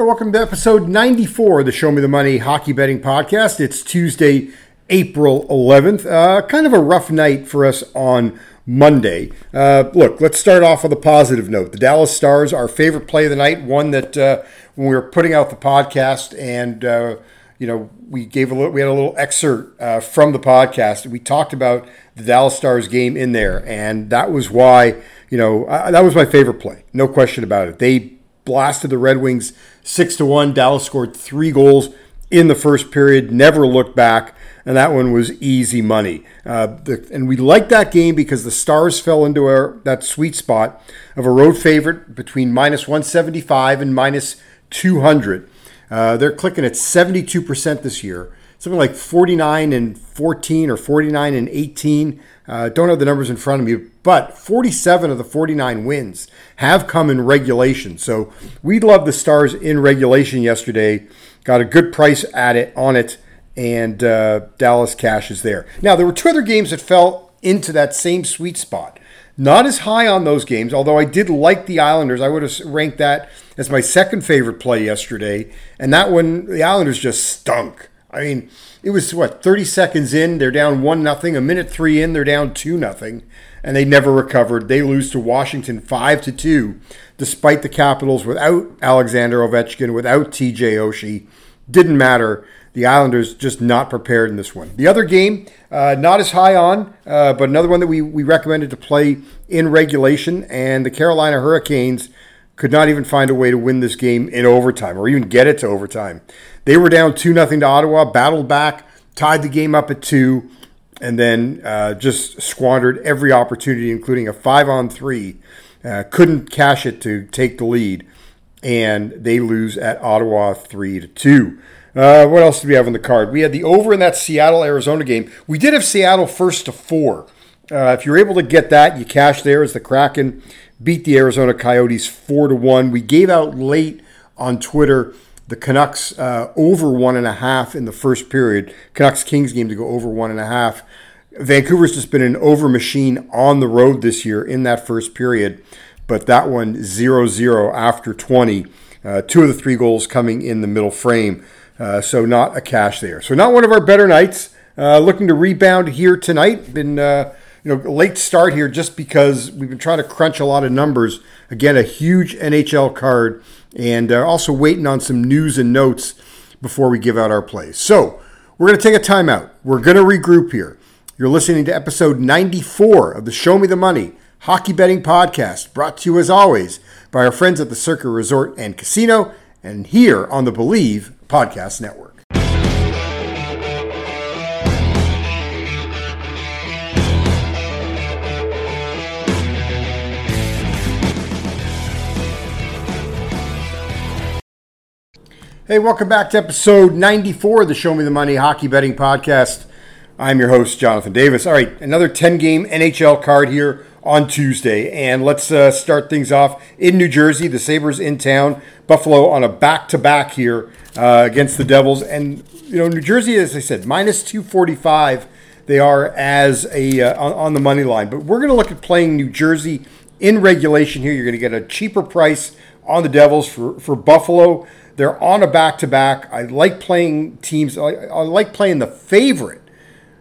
Right, welcome to episode 94 of the Show Me the Money Hockey Betting Podcast. It's Tuesday, April 11th. Uh, kind of a rough night for us on Monday. Uh, look, let's start off with a positive note. The Dallas Stars, our favorite play of the night, one that uh, when we were putting out the podcast and uh, you know we gave a little, we had a little excerpt uh, from the podcast. We talked about the Dallas Stars game in there, and that was why you know that was my favorite play, no question about it. They blasted the Red Wings six to one. Dallas scored three goals in the first period, never looked back, and that one was easy money. Uh, the, and we liked that game because the Stars fell into our, that sweet spot of a road favorite between minus 175 and minus 200. Uh, they're clicking at 72% this year, something like 49 and 14 or 49 and 18. Uh, don't have the numbers in front of me, but 47 of the 49 wins have come in regulation. So we love the Stars in regulation yesterday. Got a good price at it on it, and uh, Dallas cash is there. Now there were two other games that fell into that same sweet spot. Not as high on those games, although I did like the Islanders. I would have ranked that as my second favorite play yesterday. And that one, the Islanders just stunk. I mean, it was what 30 seconds in, they're down one nothing. A minute three in, they're down two nothing, and they never recovered. They lose to Washington five to two, despite the Capitals without Alexander Ovechkin, without T.J. Oshie. Didn't matter. The Islanders just not prepared in this one. The other game, uh, not as high on, uh, but another one that we, we recommended to play in regulation, and the Carolina Hurricanes could not even find a way to win this game in overtime or even get it to overtime. They were down 2 0 to Ottawa, battled back, tied the game up at 2, and then uh, just squandered every opportunity, including a 5 on 3. Uh, couldn't cash it to take the lead, and they lose at Ottawa 3 to 2. Uh, what else did we have on the card? We had the over in that Seattle Arizona game. We did have Seattle first to four. Uh, if you're able to get that, you cash there as the Kraken beat the Arizona Coyotes four to one. We gave out late on Twitter the Canucks uh, over one and a half in the first period. Canucks Kings game to go over one and a half. Vancouver's just been an over machine on the road this year in that first period, but that one 0 0 after 20. Uh, two of the three goals coming in the middle frame. Uh, so not a cash there. So not one of our better nights. Uh, looking to rebound here tonight. Been uh, you know late start here just because we've been trying to crunch a lot of numbers. Again, a huge NHL card, and uh, also waiting on some news and notes before we give out our plays. So we're going to take a timeout. We're going to regroup here. You're listening to episode 94 of the Show Me the Money Hockey Betting Podcast, brought to you as always by our friends at the Circa Resort and Casino, and here on the Believe Podcast Network. Hey, welcome back to episode 94 of the Show Me the Money Hockey Betting Podcast. I'm your host, Jonathan Davis. All right, another 10 game NHL card here on Tuesday. And let's uh, start things off in New Jersey. The Sabres in town. Buffalo on a back to back here uh, against the Devils. And, you know, New Jersey, as I said, minus 245 they are as a uh, on, on, the money line. But we're going to look at playing New Jersey in regulation here. You're going to get a cheaper price on the Devils for, for Buffalo. They're on a back to back. I like playing teams, I, I like playing the favorite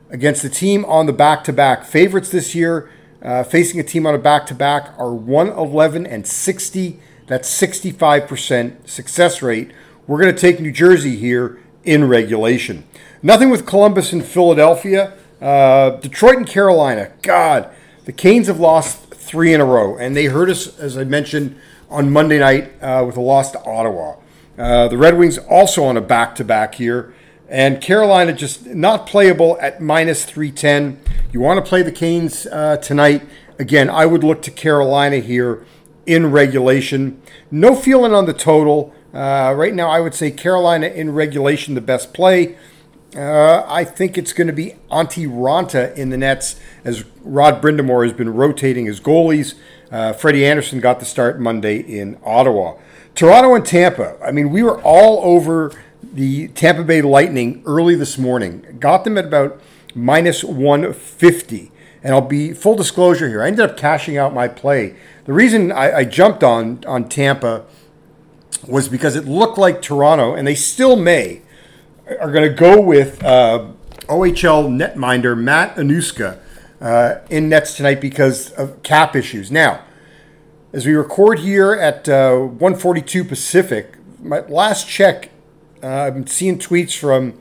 against the team on the back to back. Favorites this year uh, facing a team on a back to back are 111 and 60. That's 65% success rate. We're going to take New Jersey here in regulation. Nothing with Columbus and Philadelphia. Uh, Detroit and Carolina. God, the Canes have lost three in a row, and they hurt us, as I mentioned, on Monday night uh, with a loss to Ottawa. Uh, the Red Wings also on a back to back here. And Carolina just not playable at minus 310. You want to play the Canes uh, tonight. Again, I would look to Carolina here in regulation. No feeling on the total. Uh, right now, I would say Carolina in regulation, the best play. Uh, I think it's going to be Antti Raanta in the nets as Rod Brind'Amour has been rotating his goalies. Uh, Freddie Andersen got the start Monday in Ottawa. Toronto and Tampa. I mean, we were all over the Tampa Bay Lightning early this morning. Got them at about minus 150. And I'll be full disclosure here. I ended up cashing out my play. The reason I, I jumped on on Tampa was because it looked like Toronto, and they still may, are going to go with uh, OHL netminder Matt Anuska uh, in nets tonight because of cap issues. Now, as we record here at uh, 142 Pacific, my last check, uh, I'm seeing tweets from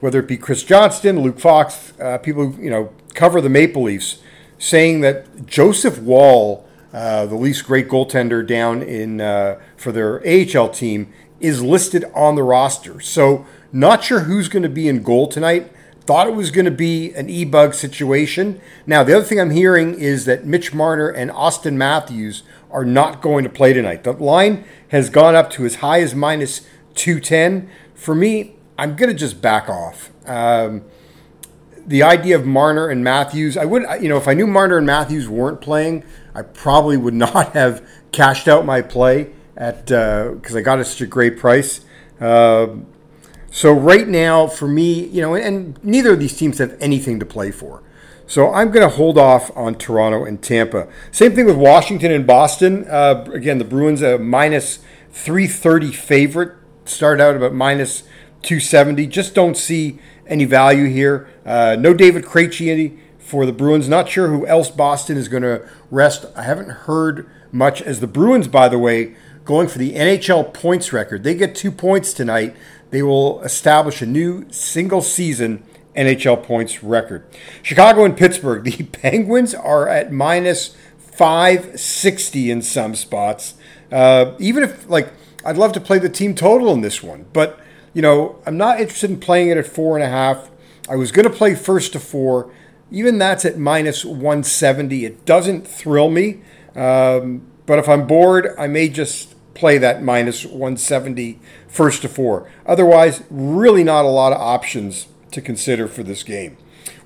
whether it be Chris Johnston, Luke Fox, uh, people who you know cover the Maple Leafs, saying that Joseph Woll, uh, the Leafs' great goaltender down in uh, for their AHL team, is listed on the roster. So not sure who's going to be in goal tonight. Thought it was going to be an e-bug situation. Now the other thing I'm hearing is that Mitch Marner and Auston Matthews are not going to play tonight. The line has gone up to as high as minus 210. For me, I'm going to just back off. Um, the idea of Marner and Matthews, I would, you know, if I knew Marner and Matthews weren't playing, I probably would not have cashed out my play at because uh, I got it such a great price. Uh, so right now, for me, you know, and, and neither of these teams have anything to play for. So I'm going to hold off on Toronto and Tampa. Same thing with Washington and Boston. Uh, again, the Bruins a minus 330 favorite. Started out about minus 270. Just don't see any value here. Uh, no David Krejci for the Bruins. Not sure who else Boston is going to rest. I haven't heard much. As the Bruins, by the way, going for the NHL points record. They get two points tonight. They will establish a new single season NHL points record. Chicago and Pittsburgh. The Penguins are at minus 560 in some spots. Uh, even if, like, I'd love to play the team total in this one, but you know, I'm not interested in playing it at four and a half. I was going to play first to four. Even that's at minus 170. It doesn't thrill me. Um, but if I'm bored, I may just play that minus 170 first to four. Otherwise, really not a lot of options to consider for this game.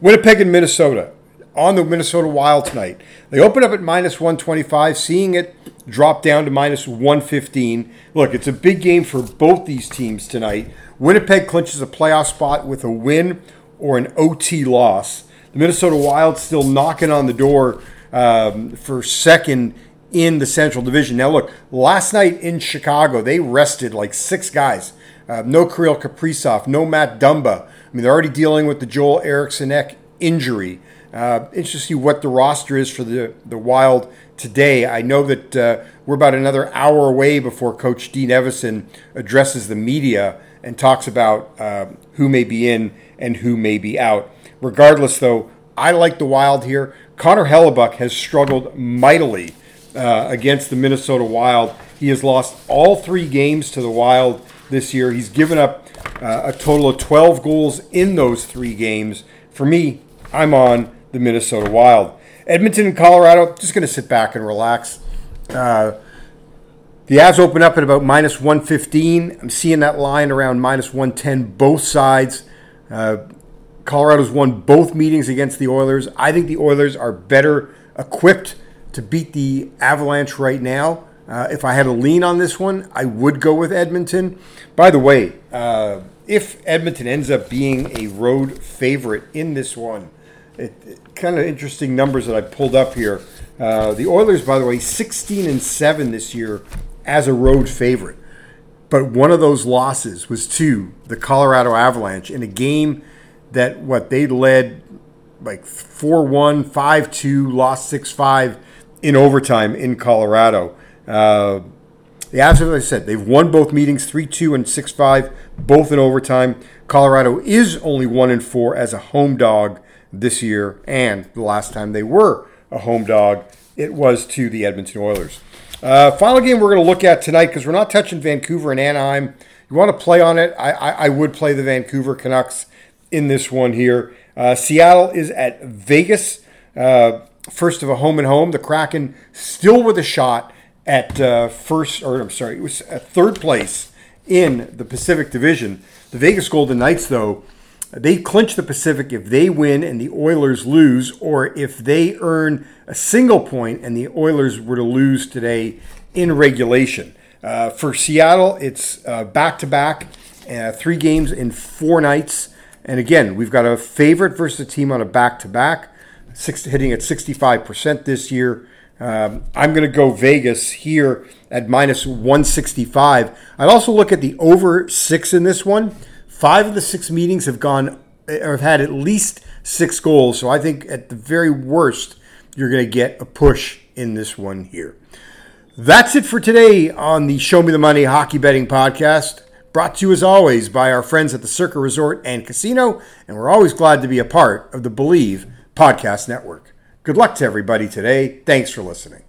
Winnipeg and Minnesota on the Minnesota Wild tonight. They open up at minus 125, seeing it drop down to minus 115. Look, it's a big game for both these teams tonight. Winnipeg clinches a playoff spot with a win or an OT loss. The Minnesota Wild still knocking on the door um, for second in the Central Division. Now, look, last night in Chicago, they rested like six guys. Uh, no Kirill Kaprizov, no Matt Dumba. Mean, they're already dealing with the Joel Eriksson Ek injury. Uh, interesting to see what the roster is for the, the Wild today. I know that uh, we're about another hour away before Coach Dean Evason addresses the media and talks about uh, who may be in and who may be out. Regardless, though, I like the Wild here. Connor Hellebuyck has struggled mightily uh, against the Minnesota Wild. He has lost all three games to the Wild this year. He's given up uh, a total of 12 goals in those three games. For me, I'm on the Minnesota Wild. Edmonton and Colorado, just going to sit back and relax. Uh, the Avs open up at about minus 115. I'm seeing that line around minus 110 both sides. Uh, Colorado's won both meetings against the Oilers. I think the Oilers are better equipped to beat the Avalanche right now. Uh, if I had a lean on this one, I would go with Edmonton. By the way, uh, if Edmonton ends up being a road favorite in this one, it, it, kind of interesting numbers that I pulled up here. Uh, the Oilers, by the way, 16 and 7 this year as a road favorite. But one of those losses was to the Colorado Avalanche in a game that what they led like 4-1, 5-2, lost 6-5 in overtime in Colorado. Uh, the Avs, as I said, they've won both meetings 3-2 and 6-5, both in overtime. Colorado is only 1 and 4 as a home dog this year, and the last time they were a home dog, it was to the Edmonton Oilers. Uh, final game we're going to look at tonight because we're not touching Vancouver and Anaheim. You want to play on it? I, I, I would play the Vancouver Canucks in this one here. Uh, Seattle is at Vegas, uh, first of a home and home. The Kraken still with a shot at uh, first, or I'm sorry, it was at third place in the Pacific Division. The Vegas Golden Knights, though, they clinch the Pacific if they win and the Oilers lose, or if they earn a single point and the Oilers were to lose today in regulation. Uh, for Seattle, it's back to back, three games in four nights. And again, we've got a favorite versus a team on a back to back, hitting at 65% this year. Um, I'm going to go Vegas here at minus 165. I'd also look at the over six in this one. Five of the six meetings have gone or have had at least six goals. So I think at the very worst, you're going to get a push in this one here. That's it for today on the Show Me the Money Hockey Betting Podcast. Brought to you as always by our friends at the Circa Resort and Casino, and we're always glad to be a part of the Believe Podcast Network. Good luck to everybody today. Thanks for listening.